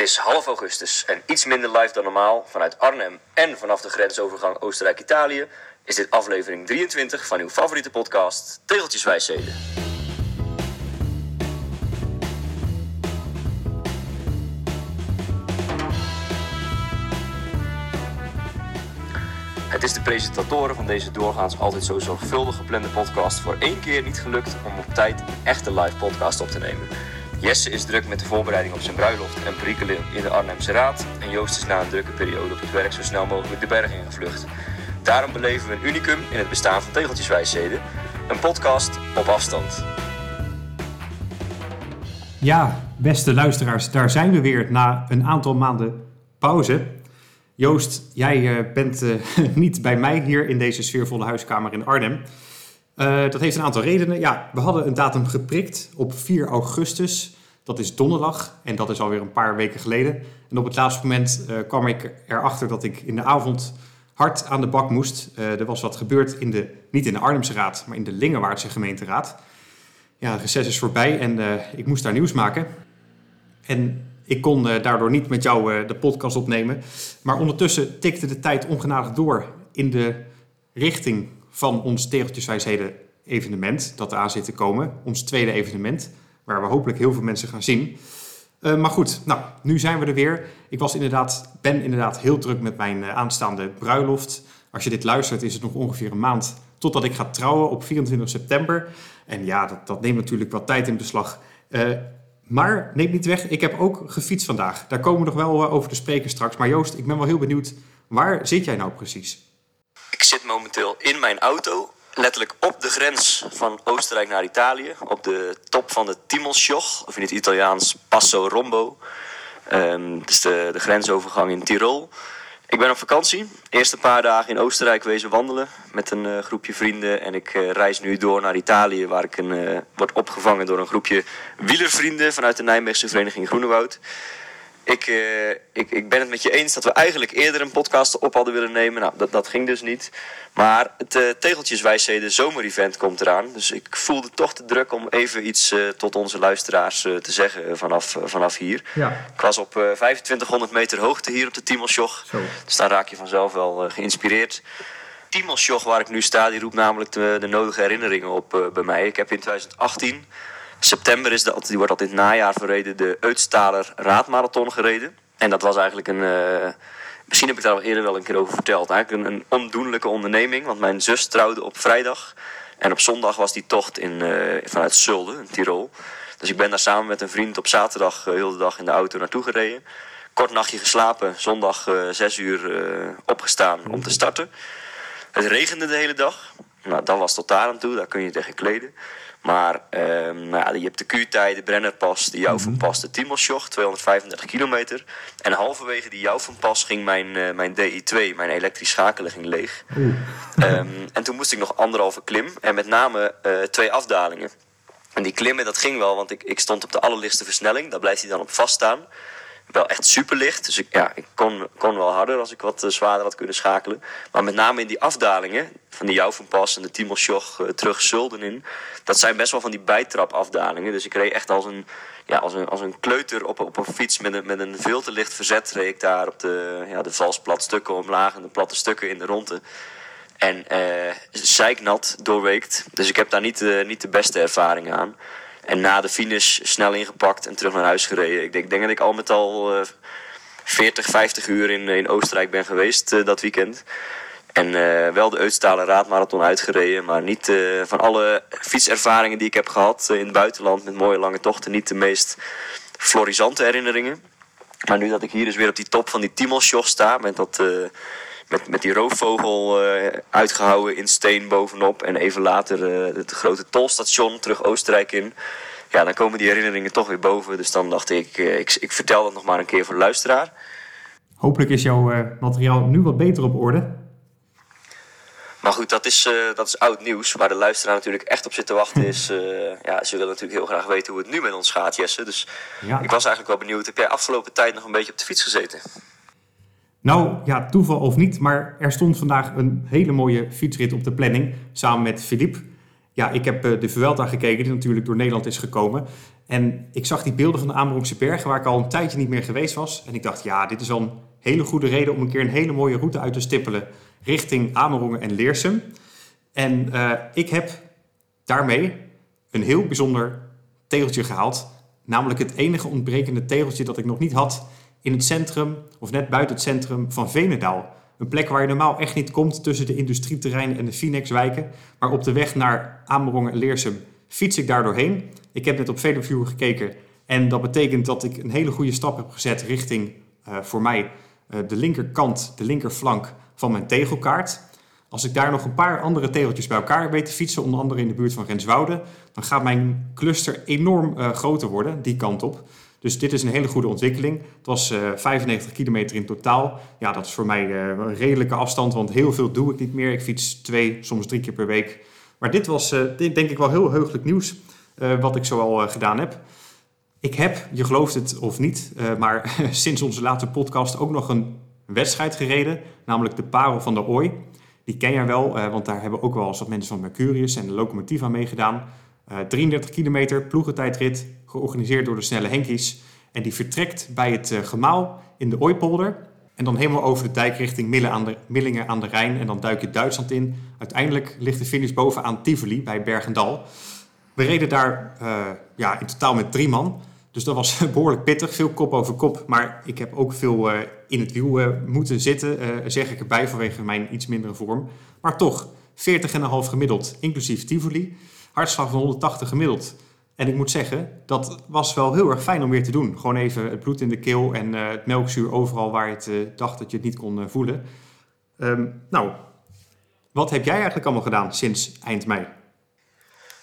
Het is half augustus en iets minder live dan normaal. Vanuit Arnhem en vanaf de grensovergang Oostenrijk-Italië is dit aflevering 23 van uw favoriete podcast Tegeltjes Wijsheden. Het is de presentatoren van deze doorgaans altijd zo zorgvuldig geplande podcast voor één keer niet gelukt om op tijd een echte live podcast op te nemen. Jesse is druk met de voorbereiding op zijn bruiloft en perikelen in de Arnhemse Raad. En Joost is na een drukke periode op het werk zo snel mogelijk de berg ingevlucht. Daarom beleven we een unicum in het bestaan van Tegeltjeswijsheden. Een podcast op afstand. Ja, beste luisteraars, daar zijn we weer na een aantal maanden pauze. Joost, jij eh, bent eh, niet bij mij hier in deze sfeervolle huiskamer in Arnhem. Uh, dat heeft een aantal redenen. Ja, we hadden een datum geprikt op 4 augustus. Dat is donderdag en dat is alweer een paar weken geleden. En op het laatste moment uh, kwam ik erachter dat ik in de avond hard aan de bak moest. Uh, er was wat gebeurd, in de, niet in de Arnhemse Raad, maar in de Lingewaardse gemeenteraad. Ja, het reces is voorbij en ik moest daar nieuws maken. En ik kon daardoor niet met jou de podcast opnemen. Maar ondertussen tikte de tijd ongenadig door in de richting van ons Tegeltjeswijsheden evenement dat eraan zit te komen. Ons tweede evenement, waar we hopelijk heel veel mensen gaan zien. Uh, maar goed, nou, nu zijn we er weer. Ik was inderdaad, ben inderdaad heel druk met mijn uh, aanstaande bruiloft. Als je dit luistert, is het nog ongeveer een maand totdat ik ga trouwen op 24 september. En ja, dat, dat neemt natuurlijk wat tijd in beslag. Uh, maar neem niet weg, ik heb ook gefietst vandaag. Daar komen we nog wel over te spreken straks. Maar Joost, ik ben wel heel benieuwd, waar zit jij nou precies? Ik zit momenteel in mijn auto, letterlijk op de grens van Oostenrijk naar Italië, op de top van de Timelsjoch, of in het Italiaans Passo Rombo. Um, dus de, de grensovergang in Tirol. Ik ben op vakantie. Eerst een paar dagen in Oostenrijk wezen wandelen met een uh, groepje vrienden. En ik uh, reis nu door naar Italië, waar ik een, uh, word opgevangen door een groepje wielervrienden vanuit de Nijmeegse Vereniging Groenewoud. Ik, uh, ik, ik ben het met je eens dat we eigenlijk eerder een podcast op hadden willen nemen. Nou, dat, dat ging dus niet. Maar het uh, Tegeltjeswijsheden zomerevent komt eraan. Dus ik voelde toch te druk om even iets uh, tot onze luisteraars te zeggen vanaf, vanaf hier. Ja. Ik was op 2500 meter hoogte hier op de Tiemelsjoch. Dus dan raak je vanzelf wel geïnspireerd. Tiemelsjoch, waar ik nu sta, die roept namelijk de, de nodige herinneringen op bij mij. Ik heb in 2018 september is dat, die wordt altijd het najaar verreden, de Uitstaler Raadmarathon gereden. En dat was eigenlijk een. Uh, misschien heb ik daar al eerder wel een keer over verteld. Eigenlijk een, een ondoenlijke onderneming, want mijn zus trouwde op vrijdag. En op zondag was die tocht in, uh, vanuit Zulde, in Tirol. Dus ik ben daar samen met een vriend op zaterdag uh, heel de dag in de auto naartoe gereden. Kort nachtje geslapen, zondag zes uur opgestaan om te starten. Het regende de hele dag. Nou, dat was tot daar aan toe, daar kun je tegen kleden. Maar um, nou ja, je hebt de Q-tij, de Brennerpas, de Jouvenpas, de Timelsjoch, 235 kilometer. En halverwege die Jouvenpas ging mijn, uh, mijn DI2, mijn elektrisch schakelen, ging leeg. um, en toen moest ik nog anderhalve klim en met name uh, twee afdalingen. En die klimmen, dat ging wel, want ik, ik stond op de allerlichtste versnelling. Daar blijft hij dan op vaststaan wel echt super licht. Dus ik, ja, ik kon, kon wel harder als ik wat uh, zwaarder had kunnen schakelen. Maar met name in die afdalingen, van die Jouvenpas en de Timelsjoch uh, terug Zulden in. Dat zijn best wel van die bijtrapafdalingen. Dus ik reed echt als een, ja, als een, als een kleuter op, op een fiets met een, met een veel te licht verzet. Reed ik daar op de, ja, de valsplat stukken omlaag en de platte stukken in de ronde. En uh, zeiknat doorweekt. Dus ik heb daar niet, niet de beste ervaring aan. En na de finish snel ingepakt en terug naar huis gereden. Ik denk, denk dat ik al met al uh, 40, 50 uur in, in Oostenrijk ben geweest uh, dat weekend. En uh, wel de Uitstalen Raadmarathon uitgereden. Maar niet van alle fietservaringen die ik heb gehad in het buitenland met mooie lange tochten, niet de meest florisante herinneringen. Maar nu dat ik hier dus weer op die top van die Timelsjoch sta, met, dat, met, met die roofvogel uitgehouden in steen bovenop. En even later het grote tolstation terug Oostenrijk in ja, dan komen die herinneringen toch weer boven. Dus dan dacht ik, ik, ik vertel dat nog maar een keer voor de luisteraar. Hopelijk is jouw uh, materiaal nu wat beter op orde. Maar goed, dat is, uh, dat is oud nieuws. Waar de luisteraar natuurlijk echt op zit te wachten is... Uh, ja, ze willen natuurlijk heel graag weten hoe het nu met ons gaat, Jesse. Dus ja. ik was eigenlijk wel benieuwd. Heb jij afgelopen tijd nog een beetje op de fiets gezeten? Nou, ja, toeval of niet. Maar er stond vandaag een hele mooie fietsrit op de planning. Samen met Philippe. Ja, ik heb de Vuelta gekeken, die natuurlijk door Nederland is gekomen. En ik zag die beelden van de Amerongse bergen waar ik al een tijdje niet meer geweest was. En ik dacht, ja, dit is wel een hele goede reden om een keer een hele mooie route uit te stippelen richting Amerongen en Leersum. En uh, ik heb daarmee een heel bijzonder tegeltje gehaald. Namelijk het enige ontbrekende tegeltje dat ik nog niet had in het centrum of net buiten het centrum van Venendaal. Een plek waar je normaal echt niet komt tussen de industrieterreinen en de Finex-wijken. Maar op de weg naar Amerongen en Leersum fiets ik daar doorheen. Ik heb net op Veloviewer gekeken en dat betekent dat ik een hele goede stap heb gezet richting uh, voor mij uh, de linkerkant, de linkerflank van mijn tegelkaart. Als ik daar nog een paar andere tegeltjes bij elkaar weet te fietsen, onder andere in de buurt van Renswoude, dan gaat mijn cluster enorm uh, groter worden, die kant op. Dus dit is een hele goede ontwikkeling. Het was uh, 95 kilometer in totaal. Ja, dat is voor mij uh, een redelijke afstand, want heel veel doe ik niet meer. Ik fiets twee, soms drie keer per week. Maar dit was dit denk ik wel heel heugelijk nieuws, wat ik zoal gedaan heb. Ik heb, je gelooft het of niet, maar sinds onze laatste podcast ook nog een wedstrijd gereden, namelijk de Parel van de Ooi. Die ken jij wel, want daar hebben ook wel eens wat mensen van Mercurius en de locomotief aan meegedaan. Uh, 33 kilometer, ploegentijdrit, georganiseerd door de Snelle Henkies. En die vertrekt bij het uh, Gemaal in de Ooipolder. En dan helemaal over de dijk richting aan de, Millingen aan de Rijn. En dan duik je Duitsland in. Uiteindelijk ligt de finish bovenaan Tivoli bij Bergendal. We reden daar uh, ja, in totaal met drie man. Dus dat was behoorlijk pittig, veel kop over kop. Maar ik heb ook veel in het wiel moeten zitten, zeg ik erbij vanwege mijn iets mindere vorm. Maar toch, 40,5 gemiddeld, inclusief Tivoli. Hartslag van 180 gemiddeld. En ik moet zeggen, dat was wel heel erg fijn om weer te doen. Gewoon even het bloed in de keel en het melkzuur overal waar je het, dacht dat je het niet kon voelen. Um, nou, wat heb jij eigenlijk allemaal gedaan sinds eind mei?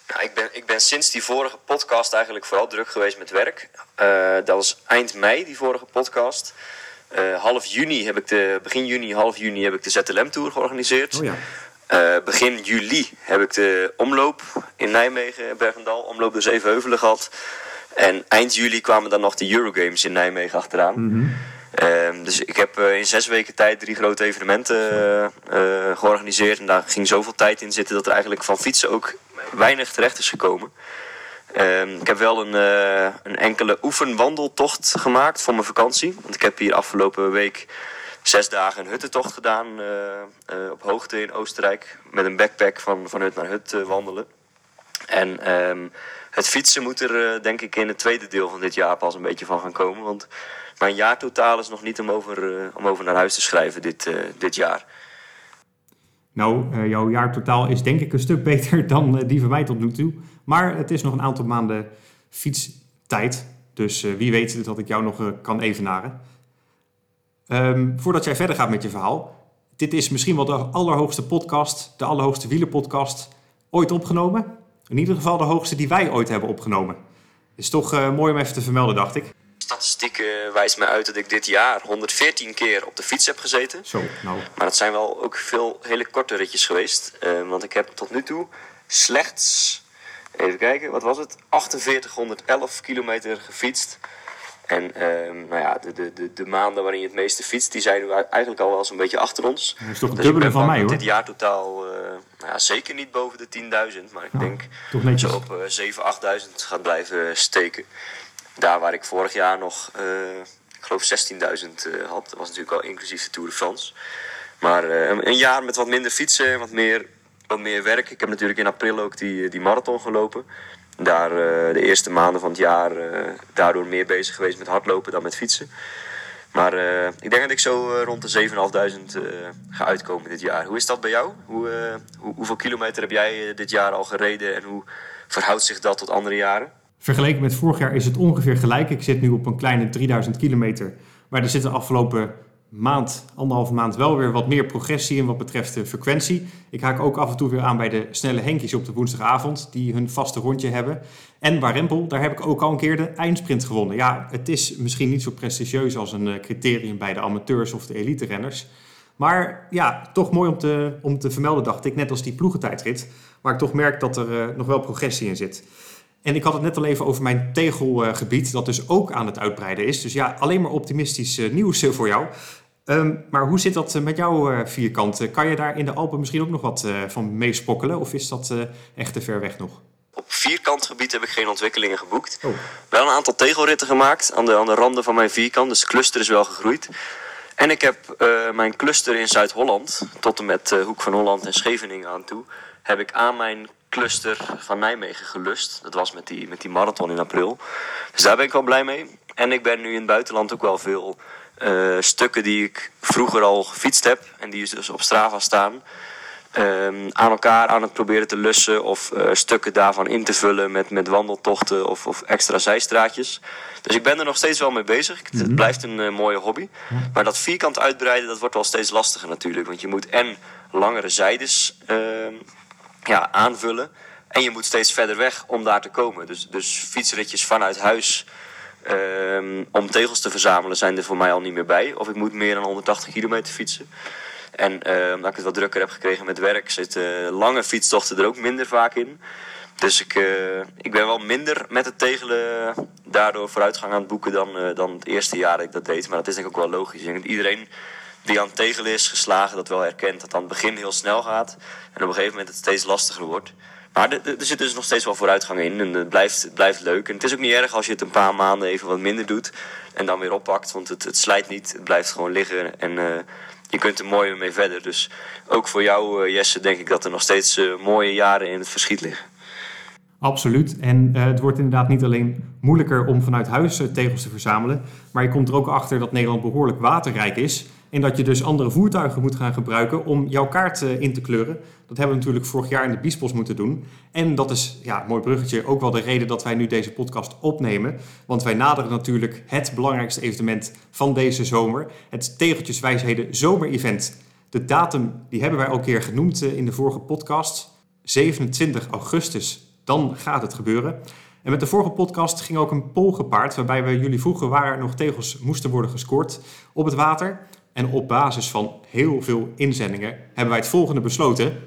Nou, ik, ben, ik ben sinds die vorige podcast eigenlijk vooral druk geweest met werk. Dat was eind mei, die vorige podcast. Half juni heb ik de, begin juni, half juni heb ik de ZLM-tour georganiseerd. Oh ja. Uh, begin juli heb ik de omloop in Nijmegen, Bergendal, omloop door Zevenheuvelen gehad. En eind juli kwamen dan nog de Eurogames in Nijmegen achteraan. Mm -hmm. Uh, dus ik heb uh, in zes weken tijd drie grote evenementen uh, georganiseerd. En daar ging zoveel tijd in zitten dat er eigenlijk van fietsen ook weinig terecht is gekomen. Ehm, ik heb wel een, een enkele oefenwandeltocht gemaakt voor mijn vakantie. Want ik heb hier afgelopen week zes dagen een huttentocht gedaan op hoogte in Oostenrijk. Met een backpack van, van hut naar hut wandelen. En um, het fietsen moet er denk ik in het tweede deel van dit jaar pas een beetje van gaan komen. Want mijn jaartotaal is nog niet om over, om over naar huis te schrijven dit, dit jaar. Nou, jouw jaartotaal is denk ik een stuk beter dan die van mij tot nu toe. Maar het is nog een aantal maanden fietstijd. Dus wie weet dat ik jou nog kan evenaren. Um, voordat jij verder gaat met je verhaal. Dit is misschien wel de allerhoogste podcast, de allerhoogste wielerpodcast ooit opgenomen. In ieder geval de hoogste die wij ooit hebben opgenomen. Is toch mooi om even te vermelden, dacht ik statistiek uh, wijst mij uit dat ik dit jaar 114 keer op de fiets heb gezeten. Zo, nou. Maar dat zijn wel ook veel hele korte ritjes geweest. Uh, want ik heb tot nu toe slechts, even kijken, wat was het? 4811 kilometer gefietst. En uh, nou ja, de, de, de, de, maanden waarin je het meeste fietst, die zijn nu eigenlijk al wel eens een beetje achter ons. Dat is toch een dus dubbele van mij hoor. Dit jaar totaal nou ja, zeker niet boven de 10.000, maar ik nou, denk dat je op 7.000, 8.000 gaat blijven steken. Daar waar ik vorig jaar nog, uh, ik geloof 16.000 uh, had, was natuurlijk al inclusief de Tour de France. Maar uh, een jaar met wat minder fietsen, wat meer, wat meer werk. Ik heb natuurlijk in april ook die, die marathon gelopen. Daar de eerste maanden van het jaar daardoor meer bezig geweest met hardlopen dan met fietsen. Maar ik denk dat ik zo rond de 7.500 ga uitkomen dit jaar. Hoe is dat bij jou? Hoe, hoe, hoeveel kilometer heb jij dit jaar al gereden en hoe verhoudt zich dat tot andere jaren? Vergeleken met vorig jaar is het ongeveer gelijk. Ik zit nu op een kleine 3000 kilometer. Maar er zit de afgelopen maand, anderhalve maand, wel weer wat meer progressie in wat betreft de frequentie. Ik haak ook af en toe weer aan bij de snelle Henkies op de woensdagavond, die hun vaste rondje hebben. En Warempel, daar heb ik ook al een keer de eindsprint gewonnen. Ja, het is misschien niet zo prestigieus als een criterium bij de amateurs of de elite renners. Maar ja, toch mooi om te, om te vermelden, dacht ik, net als die ploegentijdrit. Waar ik toch merk dat er uh, nog wel progressie in zit. En ik had het net al even over mijn tegelgebied, dat dus ook aan het uitbreiden is. Dus ja, alleen maar optimistisch nieuws voor jou. Um, maar hoe zit dat met jouw vierkant? Kan je daar in de Alpen misschien ook nog wat van meespokkelen? Of is dat echt te ver weg nog? op vierkant gebied heb ik geen ontwikkelingen geboekt. Oh. Wel een aantal tegelritten gemaakt aan de, aan de randen van mijn vierkant. Dus de cluster is wel gegroeid. En ik heb uh, mijn cluster in Zuid-Holland, tot en met uh, Hoek van Holland en Scheveningen aan toe, heb ik aan mijn cluster van Nijmegen gelust. Dat was met die, met die marathon in april. Dus daar ben ik wel blij mee. En ik ben nu in het buitenland ook wel veel uh, stukken die ik vroeger al gefietst heb en die dus op Strava staan. Um, aan elkaar aan het proberen te lussen of uh, stukken daarvan in te vullen met, met wandeltochten of, of extra zijstraatjes. Dus ik ben er nog steeds wel mee bezig. Het mhm. blijft een uh, mooie hobby. Maar dat vierkant uitbreiden, dat wordt wel steeds lastiger natuurlijk. Want je moet en langere zijdes uh, ja, aanvullen. En je moet steeds verder weg om daar te komen. Dus, dus fietsritjes vanuit huis um, om tegels te verzamelen zijn er voor mij al niet meer bij. Of ik moet meer dan 180 kilometer fietsen. En omdat ik het wat drukker heb gekregen met werk, zitten lange fietstochten er ook minder vaak in. Dus ik, uh, ik ben wel minder met het tegelen daardoor vooruitgang aan het boeken dan, uh, dan het eerste jaar dat ik dat deed. Maar dat is denk ik ook wel logisch. Ik denk iedereen die aan het is geslagen dat wel herkent. Dat aan het begin heel snel gaat en op een gegeven moment het steeds lastiger wordt. Maar er, er zit dus nog steeds wel vooruitgang in en het blijft, blijft leuk. En het is ook niet erg als je het een paar maanden even wat minder doet en dan weer oppakt. Want het, het slijt niet, het blijft gewoon liggen en uh, je kunt er mooi mee verder. Dus ook voor jou, uh, Jesse, denk ik dat er nog steeds uh, mooie jaren in het verschiet liggen. Absoluut. En het wordt inderdaad niet alleen moeilijker om vanuit huis tegels te verzamelen, maar je komt er ook achter dat Nederland behoorlijk waterrijk is. En dat je dus andere voertuigen moet gaan gebruiken om jouw kaart uh, in te kleuren. Dat hebben we natuurlijk vorig jaar in de Biesbos moeten doen. En dat is, ja, mooi bruggetje, ook wel de reden dat wij nu deze podcast opnemen. Want wij naderen natuurlijk het belangrijkste evenement van deze zomer. Het Tegeltjeswijsheden Zomer-event. De datum die hebben wij al een keer genoemd uh, in de vorige podcast. 27 augustus dan gaat het gebeuren. En met de vorige podcast ging ook een poll gepaard, waarbij we jullie vroegen waar nog tegels moesten worden gescoord op het water. En op basis van heel veel inzendingen hebben wij het volgende besloten.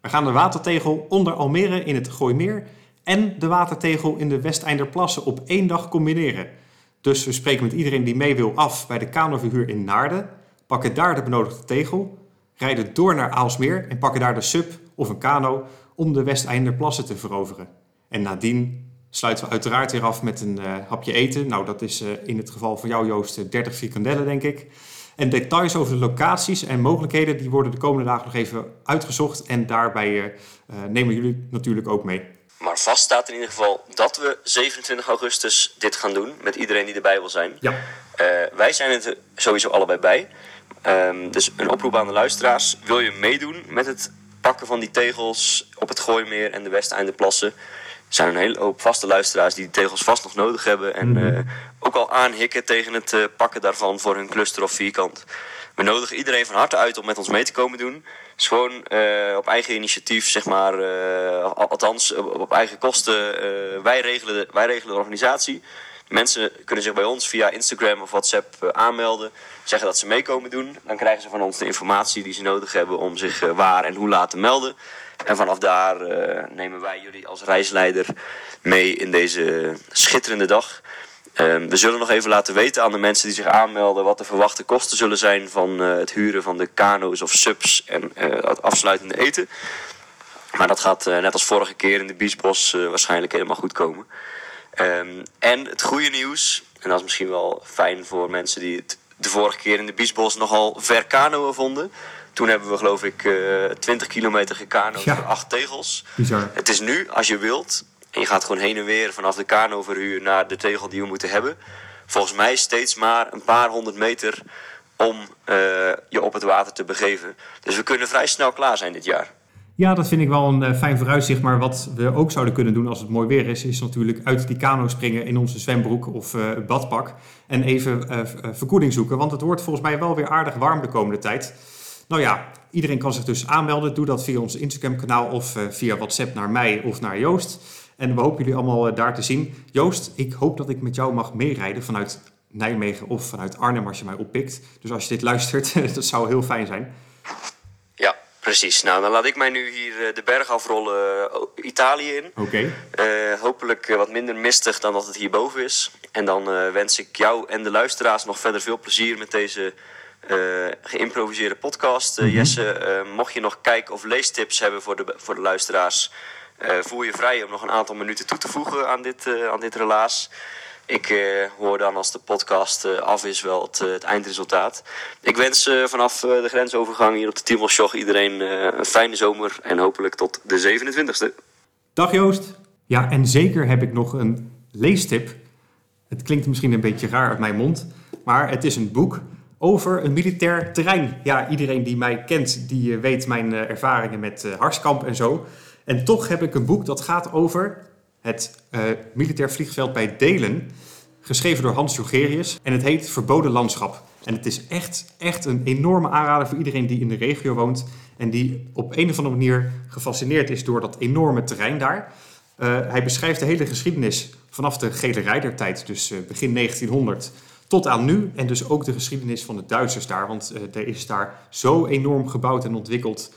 We gaan de watertegel onder Almere in het Gooimeer en de watertegel in de Westeinderplassen op één dag combineren. Dus we spreken met iedereen die mee wil af bij de kanoverhuur in Naarden, pakken daar de benodigde tegel, rijden door naar Aalsmeer en pakken daar de sub of een kano om de Westeinderplassen te veroveren. En nadien sluiten we uiteraard weer af met een uh, hapje eten. Nou, dat is uh, in het geval van jou, Joost, 30 frikandellen, denk ik. En details over de locaties en mogelijkheden, die worden de komende dagen nog even uitgezocht. En daarbij uh, nemen jullie natuurlijk ook mee. Maar vast staat in ieder geval dat we 27 augustus dit gaan doen. Met iedereen die erbij wil zijn. Ja. wij zijn er sowieso allebei bij. Um, dus een oproep aan de luisteraars. Wil je meedoen met het pakken van die tegels op het Gooimeer en de Westeindeplassen. Er zijn een hele hoop vaste luisteraars die die tegels vast nog nodig hebben. En mm ook al aanhikken tegen het uh, pakken daarvan voor hun cluster of vierkant. We nodigen iedereen van harte uit om met ons mee te komen doen. Het is gewoon uh, op eigen initiatief, zeg maar, althans op eigen kosten. wij, regelen de, wij regelen de organisatie. Mensen kunnen zich bij ons via Instagram of WhatsApp aanmelden zeggen dat ze meekomen doen. Dan krijgen ze van ons de informatie die ze nodig hebben om zich waar en hoe laat te melden. En vanaf daar uh, nemen wij jullie als reisleider mee in deze schitterende dag. Uh, we zullen nog even laten weten aan de mensen die zich aanmelden wat de verwachte kosten zullen zijn van uh, het huren van de kano's of subs en het afsluitende eten. Maar dat gaat net als vorige keer in de Biesbos waarschijnlijk helemaal goed komen. Um, en het goede nieuws, en dat is misschien wel fijn voor mensen die het de vorige keer in de Biesbos nogal ver kanoën vonden. Toen hebben we geloof ik uh, 20 kilometer gekanoed ja. voor acht tegels. Bizar. Het is nu, als je wilt, en je gaat gewoon heen en weer vanaf de kanoverhuur naar de tegel die we moeten hebben. Volgens mij steeds maar een paar honderd meter om uh, je op het water te begeven. Dus we kunnen vrij snel klaar zijn dit jaar. Ja, dat vind ik wel een uh, fijn vooruitzicht. Maar wat we ook zouden kunnen doen als het mooi weer is, is natuurlijk uit die kano springen in onze zwembroek of uh, badpak. En even verkoeling zoeken. Want het wordt volgens mij wel weer aardig warm de komende tijd. Nou ja, iedereen kan zich dus aanmelden. Doe dat via ons Instagram kanaal of via WhatsApp naar mij of naar Joost. En we hopen jullie allemaal daar te zien. Joost, ik hoop dat ik met jou mag meerijden vanuit Nijmegen of vanuit Arnhem als je mij oppikt. Dus als je dit luistert, dat zou heel fijn zijn. Precies. Nou, dan laat ik mij nu hier eh, de berg afrollen Italië in. Oké. Okay. Uh, hopelijk wat minder mistig dan dat het hierboven is. En dan wens ik jou en de luisteraars nog verder veel plezier met deze geïmproviseerde podcast. Mm -hmm. Jesse, mocht je nog kijk- of leestips hebben voor de, voor de luisteraars... voel je vrij om nog een aantal minuten toe te voegen aan dit, aan dit relaas. Ik hoor dan als de podcast af is wel het, het eindresultaat. Ik wens vanaf de grensovergang hier op de Tiemelsjoch iedereen een fijne zomer en hopelijk tot de 27e. Dag Joost. Ja, en zeker heb ik nog een leestip. Het klinkt misschien een beetje raar uit mijn mond, maar het is een boek over een militair terrein. Ja, iedereen die mij kent, die eh, weet mijn eh, ervaringen met uh, Harskamp en zo. En toch heb ik een boek dat gaat over het militair vliegveld bij Delen. Geschreven door Hans Jogerius. En het heet Verboden Landschap. En het is echt, echt een enorme aanrader voor iedereen die in de regio woont. En die op een of andere manier gefascineerd is door dat enorme terrein daar. Hij beschrijft de hele geschiedenis vanaf de gele rijdertijd, dus begin 1900, tot aan nu. En dus ook de geschiedenis van de Duitsers daar. Want uh, er is daar zo enorm gebouwd en ontwikkeld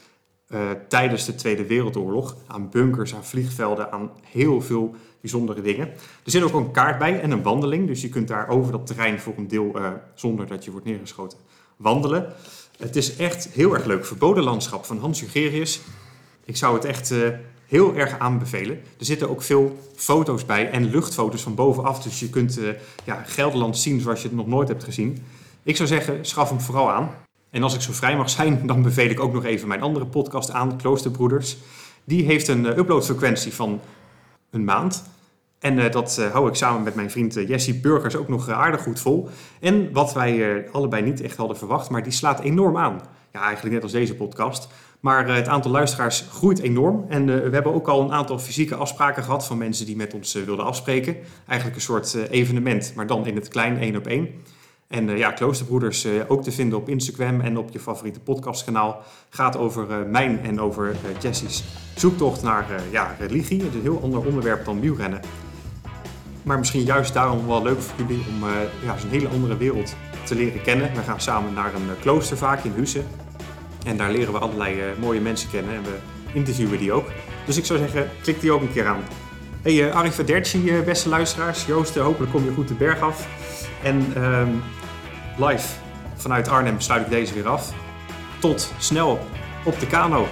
tijdens de Tweede Wereldoorlog. Aan bunkers, aan vliegvelden, aan heel veel bijzondere dingen. Er zit ook een kaart bij en een wandeling. Dus je kunt daar over dat terrein voor een deel, zonder dat je wordt neergeschoten, wandelen. Het is echt heel erg leuk. Verboden landschap van Hans Jugerius. Ik zou het echt heel erg aanbevelen. Er zitten ook veel foto's bij en luchtfoto's van bovenaf. Dus je kunt uh, ja, Gelderland zien zoals je het nog nooit hebt gezien. Ik zou zeggen, schaf hem vooral aan. En als ik zo vrij mag zijn, dan beveel ik ook nog even mijn andere podcast aan, Kloosterbroeders. Die heeft een uh, uploadfrequentie van een maand. En uh, dat uh, hou ik samen met mijn vriend Jesse Burgers ook nog aardig goed vol. En wat wij allebei niet echt hadden verwacht, maar die slaat enorm aan. Ja, eigenlijk net als deze podcast. Maar eh, het aantal luisteraars groeit enorm. En uh, we hebben ook al een aantal fysieke afspraken gehad van mensen die met ons uh, wilden afspreken. Eigenlijk een soort evenement, maar dan in het klein, één op één. En ja, Kloosterbroeders ook te vinden op Instagram en op je favoriete podcastkanaal. Gaat over mijn en over Jessie's zoektocht naar ja, religie. Het is een heel ander onderwerp dan wielrennen. Maar misschien juist daarom wel leuk voor jullie om ja, zo'n hele andere wereld te leren kennen. We gaan samen naar een klooster vaak in Hussen. En daar leren we allerlei uh, mooie mensen kennen en we interviewen die ook. Dus ik zou zeggen, klik die ook een keer aan. Hey, uh, arrivederci, uh, beste luisteraars. Joost, hopelijk kom je goed de berg af. En uh, live vanuit Arnhem sluit ik deze weer af. Tot snel op de kano.